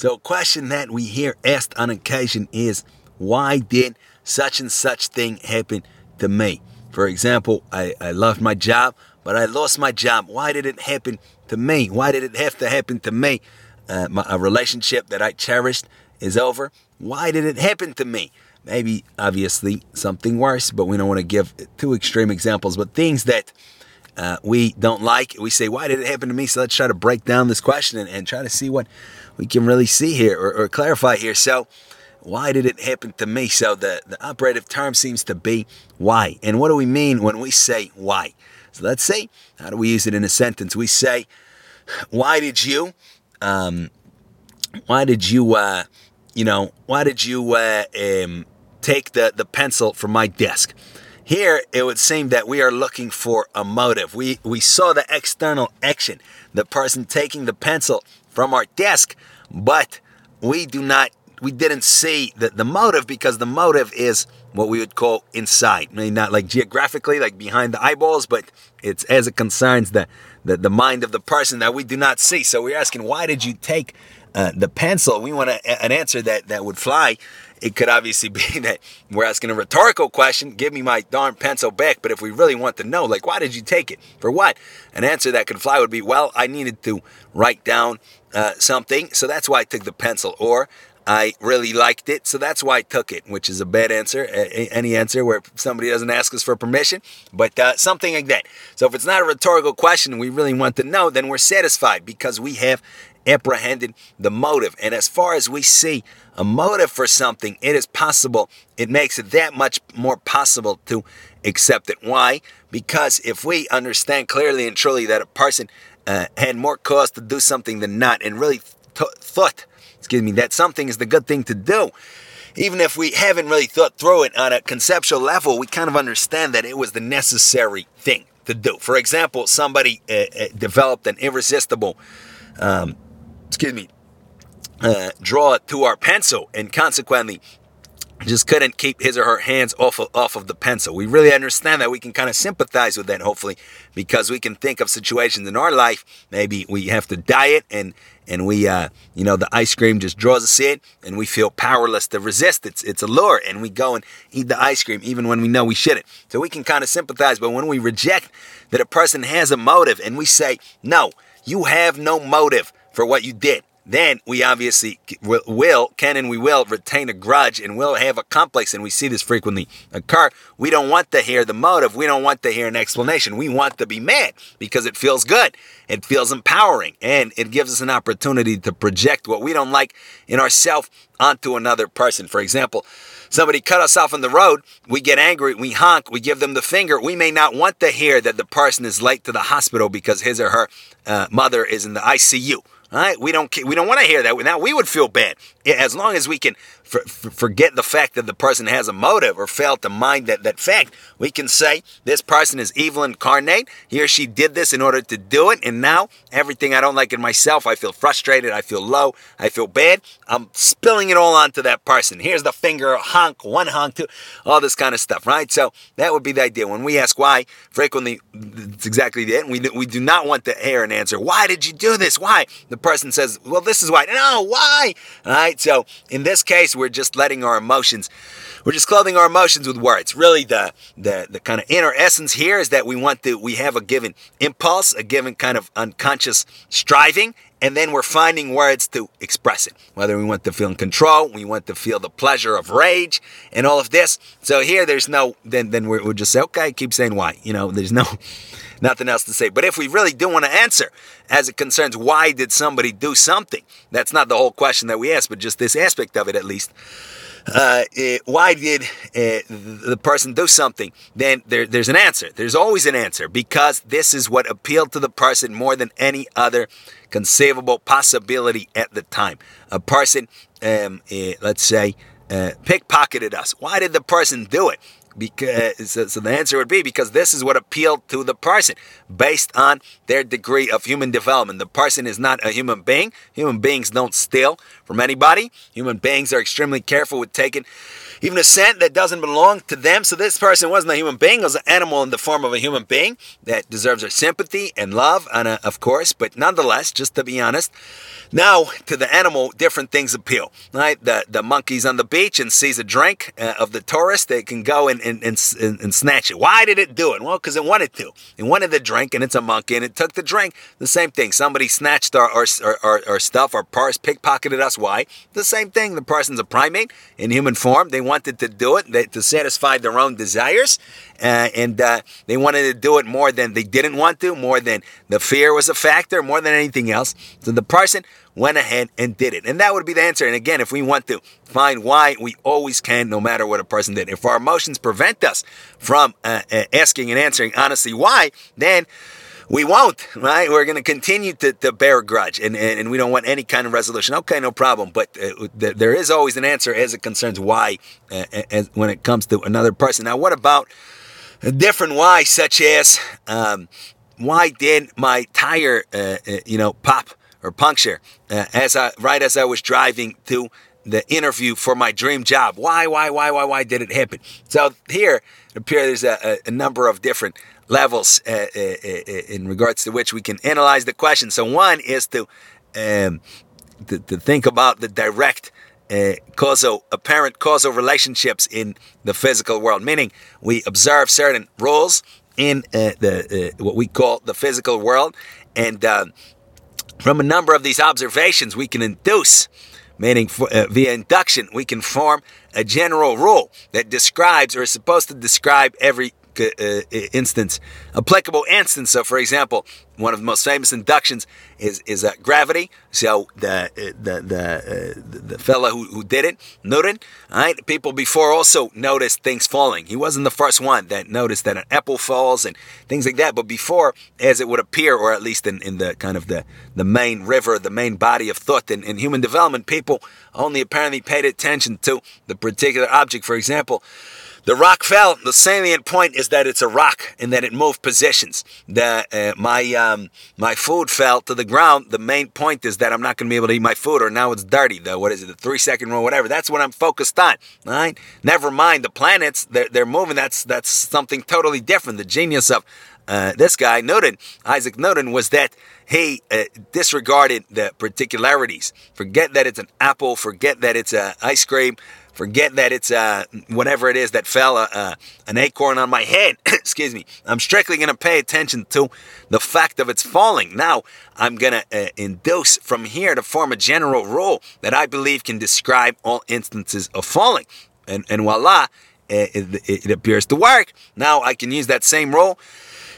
So, a question that we hear asked on occasion is, why did such and such thing happen to me? For example, I, I loved my job, but I lost my job. Why did it happen to me? Why did it have to happen to me? Uh, my, a relationship that I cherished is over. Why did it happen to me? Maybe, obviously, something worse, but we don't want to give two extreme examples, but things that uh, we don't like. We say, why did it happen to me? So let's try to break down this question and, and try to see what we can really see here or, or, clarify here. So, why did it happen to me? So, the, the operative term seems to be why. And what do we mean when we say why? So, let's see. how do we use it in a sentence? We say, why did you, um, why did you, uh, you know, why did you uh, um, take the, the pencil from my desk? Here, it would seem that we are looking for a motive. We, we saw the external action, the person taking the pencil from our desk, but we do not, we didn't see the, the motive because the motive is what we would call inside. Maybe not like geographically, like behind the eyeballs, but it's as it concerns the, the, the mind of the person that we do not see. So we're asking, why did you take uh, the pencil? We want a, an answer that, that would fly it could obviously be that we're asking a rhetorical question, give me my darn pencil back. But if we really want to know, like, why did you take it? For what? An answer that could fly would be, well, I needed to write down uh, something, so that's why I took the pencil. Or I really liked it, so that's why I took it, which is a bad answer. any answer where somebody doesn't ask us for permission, but uh, something like that. So if it's not a rhetorical question, we really want to know, then we're satisfied because we have apprehended the motive. And as far as we see a motive for something, it is possible, it makes it that much more possible to accept it. Why? Because if we understand clearly and truly that a person uh, had more cause to do something than not, and really th- thought, excuse me, that something is the good thing to do, even if we haven't really thought through it on a conceptual level, we kind of understand that it was the necessary thing to do. For example, somebody uh, uh, developed an irresistible um, excuse me, uh, draw to our pencil, and consequently, just couldn't keep his or her hands off of, off of the pencil. We really understand that. We can kind of sympathize with that, hopefully, because we can think of situations in our life. Maybe we have to diet and and we, uh, you know, the ice cream just draws us in, and we feel powerless to resist its its allure, and we go and eat the ice cream even when we know we shouldn't. So we can kind of sympathize. But when we reject that a person has a motive, and we say, "No, you have no motive," for what you did. Then we obviously will, can and we will retain a grudge and we'll have a complex, and we see this frequently occur. We don't want to hear the motive. We don't want to hear an explanation. We want to be mad because it feels good. It feels empowering, and it gives us an opportunity to project what we don't like in ourselves onto another person. For example, somebody cut us off on the road, we get angry, we honk, we give them the finger. We may not want to hear that the person is late to the hospital because his or her uh, mother is in the ICU. Right, we don't we don't want to hear that. Now we would feel bad as long as we can for, for, forget the fact that the person has a motive or fail to mind that, that fact. We can say this person is evil incarnate. He or she did this in order to do it. And now everything I don't like in myself, I feel frustrated. I feel low. I feel bad. I'm spilling it all onto that person. Here's the finger, honk, one honk, two, all this kind of stuff, right? So that would be the idea. When we ask why, frequently it's exactly that. We, we do not want to hear an answer. Why did you do this? Why? The person says, well, this is why. No, why? All right. So in this case, we're just letting our emotions, we're just clothing our emotions with words. Really, the the the kind of inner essence here is that we want to we have a given impulse, a given kind of unconscious striving, and then we're finding words to express it. Whether we want to feel in control, we want to feel the pleasure of rage, and all of this. So here, there's no. Then then we'll just say, okay, keep saying why. You know, there's no nothing else to say. But if we really do want to answer, as it concerns why did somebody do something, that's not the whole question that we ask, but just this aspect of it at least. Uh, it, why did uh, the person do something? Then there, there's an answer. There's always an answer because this is what appealed to the person more than any other conceivable possibility at the time. A person, um, uh, let's say, uh, pickpocketed us. Why did the person do it? Because so, so the answer would be because this is what appealed to the person based on their degree of human development. The person is not a human being. Human beings don't steal from anybody. Human beings are extremely careful with taking even a cent that doesn't belong to them. So this person wasn't a human being; it was an animal in the form of a human being that deserves our sympathy and love, and uh, of course. But nonetheless, just to be honest, now to the animal, different things appeal. Right, the the monkey's on the beach and sees a drink uh, of the tourist, they can go and and, and and snatch it. Why did it do it? Well, because it wanted to. It wanted the drink, and it's a monkey, and it took the drink. The same thing. Somebody snatched our our, our, our stuff, our purse, pickpocketed us. Why? The same thing. The person's a primate in human form. They wanted to do it they, to satisfy their own desires, uh, and uh, they wanted to do it more than they didn't want to, more than the fear was a factor, more than anything else. So the person went ahead and did it. And that would be the answer. And again, if we want to find why, we always can, no matter what a person did. If our emotions prevent us from uh, uh, asking and answering honestly why, then we won't, right? We're going to continue to, to bear a grudge and, and, and, we don't want any kind of resolution. Okay, no problem. But uh, th- there is always an answer as it concerns why uh, as when it comes to another person. Now, what about a different why, such as um, why did my tire, uh, uh you know, pop or puncture uh, as I, right as I was driving to the interview for my dream job? Why, why, why, why, why did it happen? So here, it appears there's a, a number of different levels uh, in regards to which we can analyze the question. So one is to um, to, to, think about the direct uh, causal, apparent causal relationships in the physical world, meaning we observe certain rules in uh, the uh, what we call the physical world, and from a number of these observations, we can induce meaning for, via induction, we can form a general rule that describes or is supposed to describe every instance, applicable instance. So, for example, one of the most famous inductions is is uh, gravity. So the uh, the the uh, the fellow who, who did it, Newton, right? People before also noticed things falling. He wasn't the first one that noticed that an apple falls and things like that. But before, as it would appear, or at least in, in the kind of the the main river, the main body of thought in, in human development, people only apparently paid attention to the particular object. For example. The rock fell. The salient point is that it's a rock and that it moved positions. The, uh, my um, my food fell to the ground. The main point is that I'm not going to be able to eat my food, or now it's dirty. The what is it? The three second rule, whatever. That's what I'm focused on. Right? Never mind the planets. They're, they're moving. That's that's something totally different. The genius of uh, this guy Newton, Isaac Newton, was that he uh, disregarded the particularities. Forget that it's an apple. Forget that it's an ice cream. Forget that it's uh, whatever it is that fell, uh, uh, an acorn on my head. Excuse me. I'm strictly going to pay attention to the fact of its falling. Now, I'm going to uh, induce from here to form a general rule that I believe can describe all instances of falling. And, and voila, it, it, it appears to work. Now I can use that same rule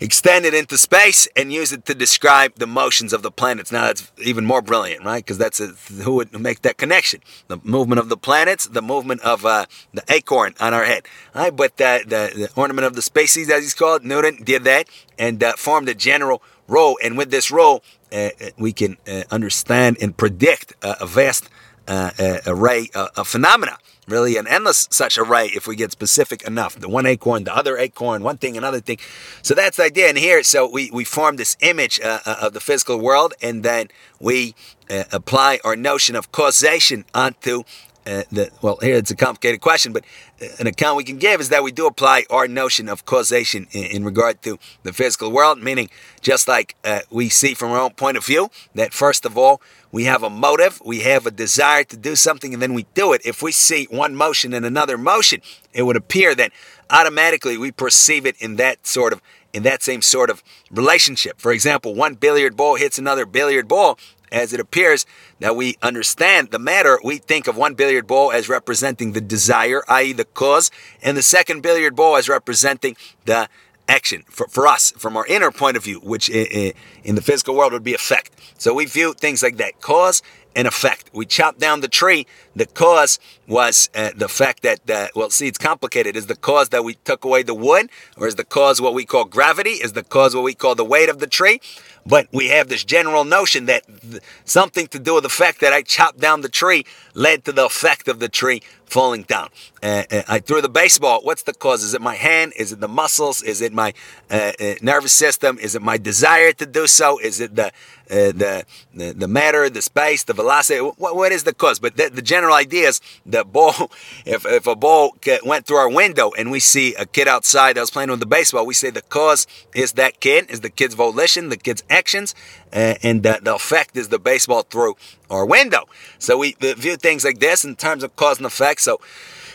extend it into space and use it to describe the motions of the planets. Now that's even more brilliant, right? Because that's a, who would make that connection: the movement of the planets, the movement of uh, the acorn on our head. All right, but the, the, the, ornament of the species, as he's called, Newton did that and uh, formed a general role. And with this role, uh, uh we can uh, understand and predict a vast uh, array of phenomena really an endless such array if we get specific enough. The one acorn, the other acorn, one thing, another thing. So that's the idea. And here, so we, we form this image uh, uh, of the physical world and then we uh, apply our notion of causation onto uh, the, well, here it's a complicated question, but uh, an account we can give is that we do apply our notion of causation in, in regard to the physical world, meaning just like uh, we see from our own point of view, that first of all, we have a motive, we have a desire to do something, and then we do it. If we see one motion and another motion, it would appear that automatically we perceive it in that sort of in that same sort of relationship. For example, one billiard ball hits another billiard ball, as it appears that we understand the matter, we think of one billiard ball as representing the desire, i.e., the cause, and the second billiard ball as representing the action for, for us from our inner point of view, which in the physical world would be effect. So we view things like that cause an effect. We chopped down the tree. The cause was uh, the fact that, uh, well, see, it's complicated. Is the cause that we took away the wood, or is the cause what we call gravity? Is the cause what we call the weight of the tree? But we have this general notion that th- something to do with the fact that I chopped down the tree led to the effect of the tree falling down. Uh, uh, I threw the baseball. What's the cause? Is it my hand? Is it the muscles? Is it my uh, uh nervous system? Is it my desire to do so? Is it the the, the, the matter, the space, the velocity? what, what is the cause? But the, the, general idea is the ball. If if a ball went through our window and we see a kid outside that was playing with the baseball, we say the cause is that kid, is the kid's volition, the kid's actions, uh, and the, the effect is the baseball through our window. So we view things like this in terms of cause and effect. So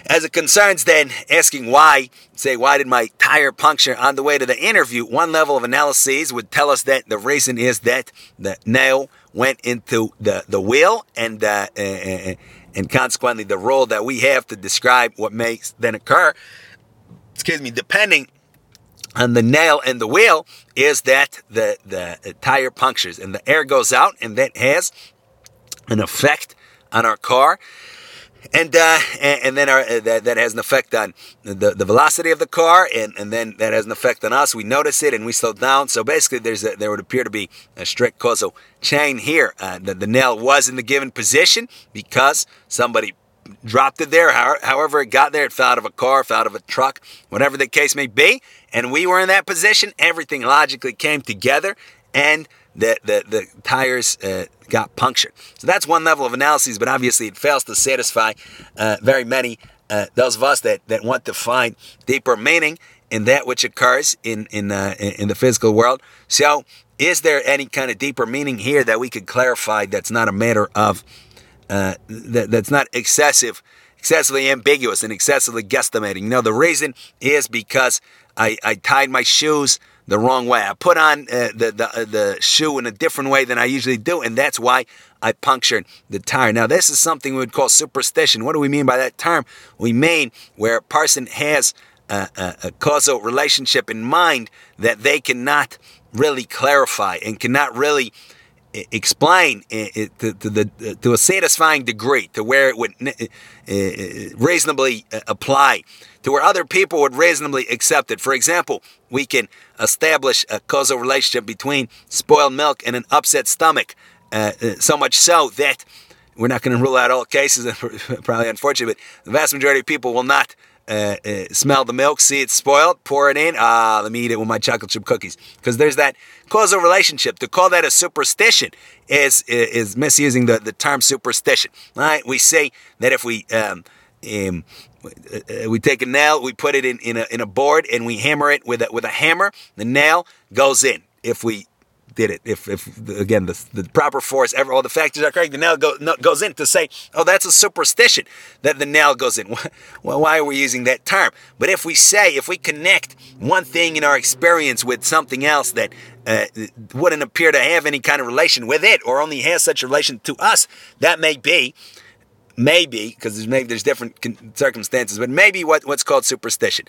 as it concerns then asking why, say, why did my tire puncture on the way to the interview? One level of analysis would tell us that the reason is that the nail went into the, the wheel and, uh, uh, and consequently the role that we have to describe what makes then occur, excuse me, depending on the nail and the wheel is that the, the tire punctures and the air goes out and that has an effect on our car and uh, and, then our, uh, that, that has an effect on the, the velocity of the car, and, and then that has an effect on us. We notice it and we slow down. So basically, there's a, there would appear to be a strict causal chain here. Uh, the, the nail was in the given position because somebody dropped it there. However, it got there, it fell out of a car, fell out of a truck, whatever the case may be. And we were in that position. Everything logically came together, and the, the, the tires uh, got punctured. So that's one level of analysis, but obviously it fails to satisfy uh, very many, uh, those of us that, that want to find deeper meaning in that which occurs in, in, uh, in the physical world. So is there any kind of deeper meaning here that we could clarify that's not a matter of, uh, that, that's not excessive, excessively ambiguous and excessively guesstimating? No, the reason is because I, I tied my shoes the wrong way. I put on uh, the the, uh, the shoe in a different way than I usually do, and that's why I punctured the tire. Now, this is something we would call superstition. What do we mean by that term? We mean where a person has a, a, a causal relationship in mind that they cannot really clarify and cannot really explain it to, to, the to a satisfying degree to where it would reasonably uh, apply to where other people would reasonably accept it. For example, we can establish a causal relationship between spoiled milk and an upset stomach, uh, so much so that we're not going to rule out all cases, probably unfortunate, but the vast majority of people will not uh, uh, smell the milk, see it's spoiled, pour it in. Ah, let me eat it with my chocolate chip cookies. Because there's that causal relationship. To call that a superstition is is misusing the, the term superstition. Right? We say that if we um, um, uh, we take a nail, we put it in, in, a, in a board, and we hammer it with a, with a hammer. The nail goes in. If we did it, if, if again the, the proper force, ever all the factors are correct, the nail go, no, goes in to say, oh, that's a superstition that the nail goes in. Well, why are we using that term? But if we say, if we connect one thing in our experience with something else that uh, wouldn't appear to have any kind of relation with it, or only has such relation to us, that may be maybe because there's maybe there's different circumstances, but maybe what, what's called superstition.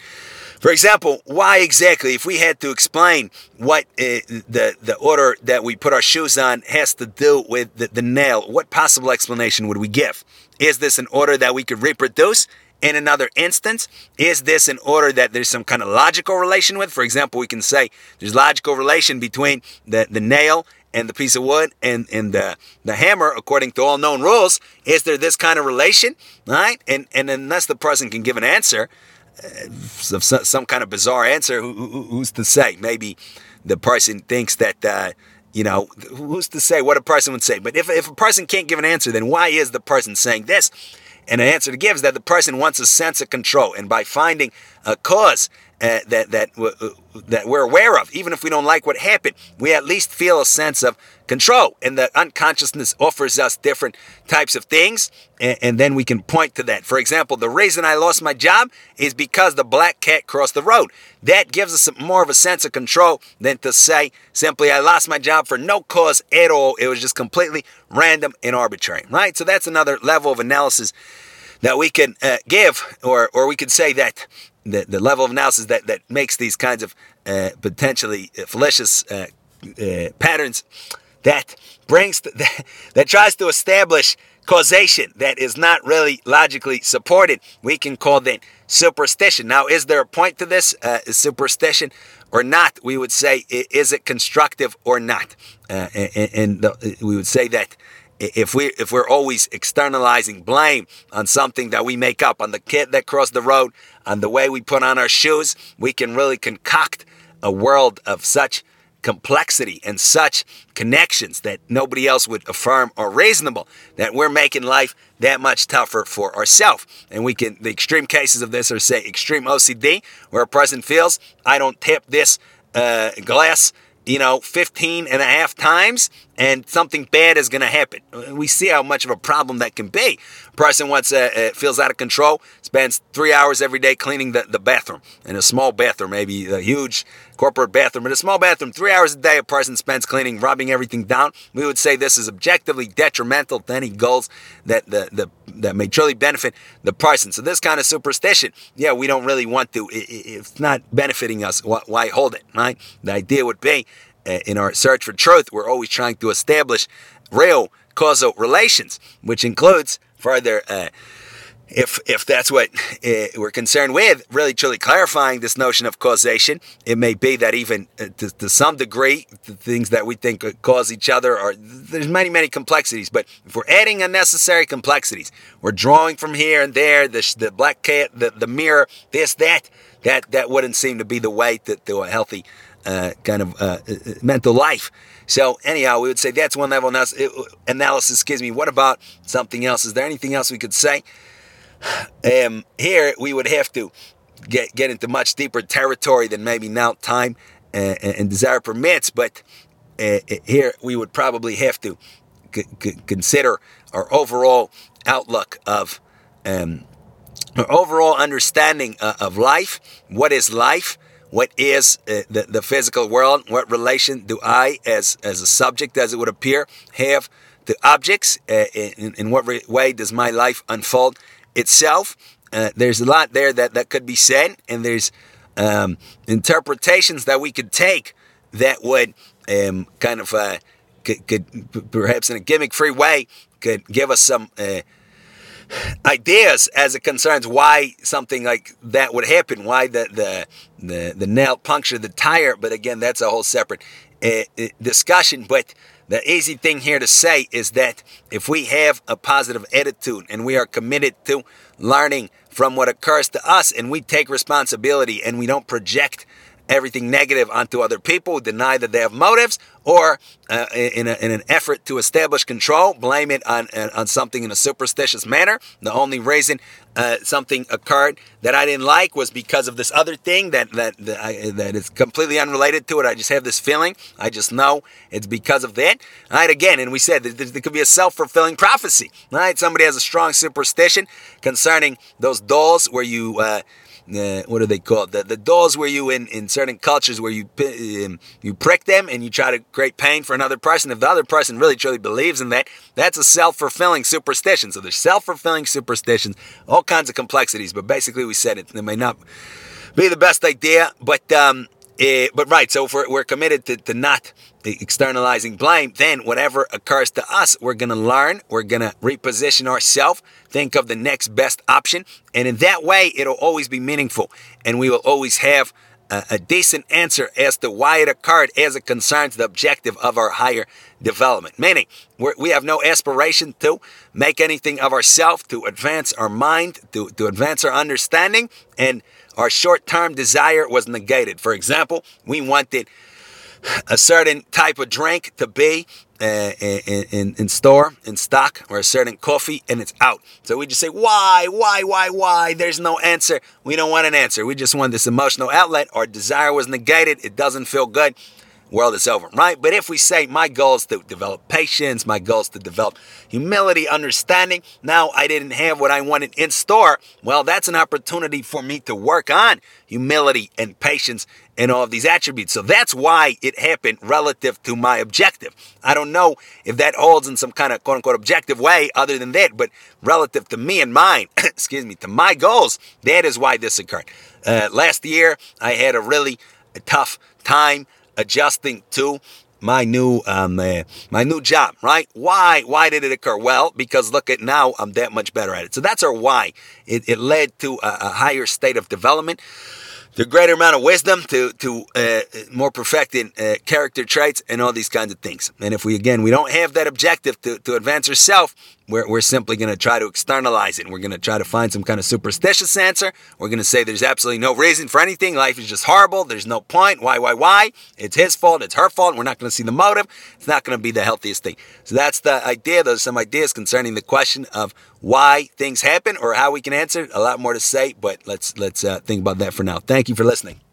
For example, why exactly, if we had to explain what uh, the the order that we put our shoes on has to do with the, the nail, what possible explanation would we give? Is this an order that we could reproduce? In another instance, is this an order that there's some kind of logical relation with? For example, we can say there's logical relation between the, the nail and the piece of wood and, and the, the hammer, according to all known rules, is there this kind of relation? Right? And, and unless the person can give an answer, uh, some, some kind of bizarre answer, who, who, who's to say? Maybe the person thinks that, uh, you know, who's to say what a person would say? But if, if a person can't give an answer, then why is the person saying this? And the answer to give is that the person wants a sense of control. And by finding a cause uh, that that uh, that we're aware of, even if we don't like what happened, we at least feel a sense of control, and the unconsciousness offers us different types of things, and, and, then we can point to that. For example, the reason I lost my job is because the black cat crossed the road. That gives us more of a sense of control than to say simply I lost my job for no cause at all. It was just completely random and arbitrary, right? So that's another level of analysis that we can uh, give, or or we could say that the, the level of analysis that, that makes these kinds of uh, potentially fallacious uh, uh, patterns that brings to, that, that tries to establish causation that is not really logically supported, we can call that superstition. Now, is there a point to this uh, superstition or not? We would say, is it constructive or not? Uh, and, and the, we would say that if we if we're always externalizing blame on something that we make up on the kid that crossed the road on the way we put on our shoes we can really concoct a world of such complexity and such connections that nobody else would affirm are reasonable that we're making life that much tougher for ourselves. And we can the extreme cases of this are say extreme ocd where a person feels i don't tip this uh, glass you know, 15 and a half times and something bad is going to happen. We see how much of a problem that can be. Person once uh, uh, feels out of control, spends three hours every day cleaning the, the bathroom in a small bathroom, maybe a huge corporate bathroom, in a small bathroom, three hours a day a person spends cleaning, rubbing everything down. We would say this is objectively detrimental to any goals that the, the that may truly benefit the person. So this kind of superstition, yeah, we don't really want to. If it's not benefiting us, why hold it, right? The idea would be uh, in our search for truth, we're always trying to establish real causal relations, which includes further. Uh, if if that's what uh, we're concerned with, really truly clarifying this notion of causation, it may be that even uh, to, to, some degree, the things that we think cause each other are there's many many complexities. But if we're adding unnecessary complexities, we're drawing from here and there, the the black cat, the the mirror, this that that that wouldn't seem to be the way to, to a healthy kind of uh, uh, mental life. So anyhow, we would say that's one level analysis. Excuse me. What about something else? Is there anything else we could say? Um, here we would have to get get into much deeper territory than maybe now time uh, and desire permits. But uh, here we would probably have to c- c- consider our overall outlook of um, our overall understanding uh, of life. What is life? What is uh, the, the physical world? What relation do I, as, as a subject, as it would appear, have to objects? Uh, in, in what re- way does my life unfold itself? Uh, there's a lot there that, that could be said, and there's um, interpretations that we could take that would um, kind of uh, could, could, perhaps in a gimmick-free way could give us some uh, ideas as it concerns why something like that would happen, why the the the, the nail punctured the tire. But again, that's a whole separate uh, discussion. But the easy thing here to say is that if we have a positive attitude and we are committed to learning from what occurs to us and we take responsibility and we don't project everything negative onto other people, deny that they have motives, or uh, in, a, in, an effort to establish control, blame it on, on something in a superstitious manner. The only reason uh, something occurred that I didn't like was because of this other thing that that that, I, that is completely unrelated to it. I just have this feeling. I just know it's because of that. All right, again, and we said that there could be a self-fulfilling prophecy. All right, somebody has a strong superstition concerning those dolls where you. Uh, uh, what are they called? The, the dolls where you in, in certain cultures where you um, you prick them and you try to create pain for another person. If the other person really truly believes in that, that's a self fulfilling superstition. So there's self fulfilling superstitions, all kinds of complexities. But basically, we said it. It may not be the best idea, but um, uh, but right, so if we're, we're committed to, to not externalizing blame, then whatever occurs to us, we're going to learn, we're going to reposition ourselves, think of the next best option, and in that way, it'll always be meaningful, and we will always have a, a decent answer as to why it occurred as it concerns the objective of our higher development. Meaning, we have no aspiration to make anything of ourselves, to advance our mind, to, to advance our understanding, and our short term desire was negated. For example, we wanted a certain type of drink to be uh, in, in, in, store, in stock, or a certain coffee, and it's out. So we just say, why, why, why, why? There's no answer. We don't want an answer. We just want this emotional outlet. Our desire was negated. It doesn't feel good world is over, right? But if we say my goal is to develop patience, my goal is to develop humility, understanding, now I didn't have what I wanted in store, well, that's an opportunity for me to work on humility and patience and all of these attributes. So that's why it happened relative to my objective. I don't know if that holds in some kind of quote unquote objective way other than that, but relative to me and mine, excuse me, to my goals, that is why this occurred. Uh, last year, I had a really tough time adjusting to my new um, uh, my new job, right? Why? Why did it occur? Well, because look at now, I'm that much better at it. So that's our why. It, it led to a, a higher state of development the greater amount of wisdom to to uh, more perfected uh, character traits and all these kinds of things. And if we again we don't have that objective to, to advance ourselves, we're, we're simply going to try to externalize it. And We're going to try to find some kind of superstitious answer. We're going to say there's absolutely no reason for anything. Life is just horrible. There's no point. Why, why, why? It's his fault. It's her fault. We're not going to see the motive. It's not going to be the healthiest thing. So that's the idea. Those are some ideas concerning the question of why things happen or how we can answer it. A lot more to say, but let's let's uh, think about that for now. Thank you for listening.